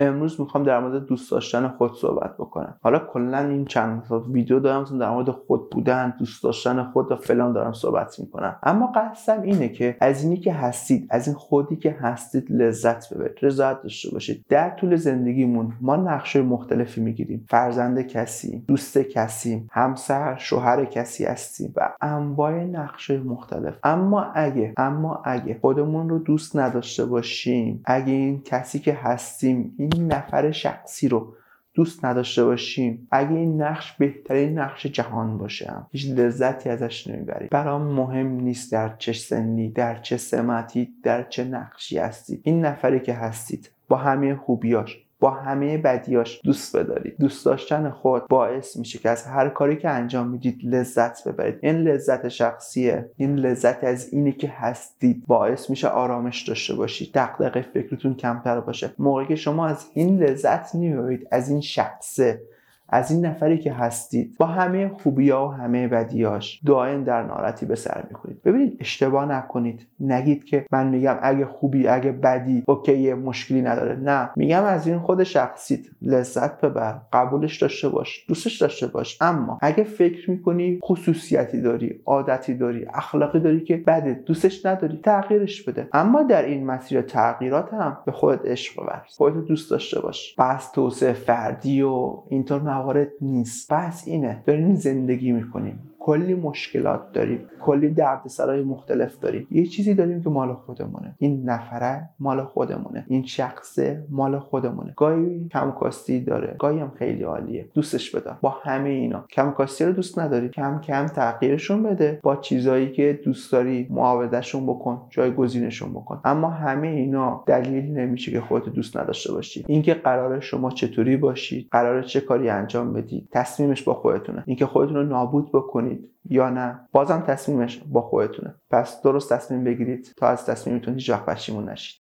امروز می‌خوام در مورد دوست داشتن خود صحبت بکنم. حالا کلا این چند ویدیو دارم در مورد خود بودن دوست داشتن خود و فلان دارم صحبت می‌کنم. اما قصدم اینه که از اینی که هستید از این خودی که هستید لذت ببرید رضایت داشته باشید. در طول زندگیمون ما نقشه مختلفی می‌گیریم. فرزند کسی دوست کسی همسر شوهر کسی هستیم و انواع نقشه مختلف. اما اگه اما اگه خودمون رو دوست نداشته باشیم اگه این کسی که هستیم این نفر شخصی رو دوست نداشته باشیم. اگه این نقش بهترین نقش جهان باشه هیچ لذتی ازش نمی‌بریم. برام مهم نیست در چه سنی در چه سمتی در چه نقشی هستید. این نفری که هستید با همه خوبیاش. با همه بدیاش دوست بدارید. دوست داشتن خود باعث میشه که از هر کاری که انجام می‌دید لذت ببرید. این لذت شخصیه. این لذت از اینه که هستید باعث میشه آرامش داشته باشید. دقدقه فکرتون کمتر باشه. موقعی که شما از این لذت نمی‌برید از این شخصه از این نفری که هستید با همه خوبی ها و همه بدیاش دائم در ناراحتی به سر می‌خورید. ببینید اشتباه نکنید. نگید که من میگم اگه خوبی اگه بدی اوکی مشکلی نداره. نه. میگم از این خود شخصیت. لذت ببر. قبولش داشته باش. دوستش داشته باش. اما اگه فکر می‌کنی خصوصیتی داری عادتی داری اخلاقی داری که بده دوستش نداری تغییرش بده. اما در این مسیر تغییرات هم به خودت عشق بورز خودت دوست داشته باش. بس توسعه فردی و اینطور موارد نیست. بس اینه داریم زندگی می‌کنیم. کلی مشکلات داریم کلی دردسرای مختلف داریم. یه چیزی داریم که مال خودمونه. این نفره مال خودمونه. این شخصه مال خودمونه. گاهی کمکاستی داره گاهی هم خیلی عالیه. دوستش بدار با همه اینا. کمکاستی رو دوست نداری. کم کم تغییرشون بده. با چیزایی که دوست داری معاودهشون بکن جایگزینشون بکن. اما همه اینا دلیلی نمیشه که خودت دوست نداشته باشی. اینکه قرار شما چطوری باشید قرار چه کاری انجام بدید تصمیمش با خودتونه. اینکه خودتون رو نابود بکنید یا نه بازم تصمیمش با خودتونه. پس درست تصمیم بگیرید تا از تصمیمتون هیچ وقت پشیمون نشید.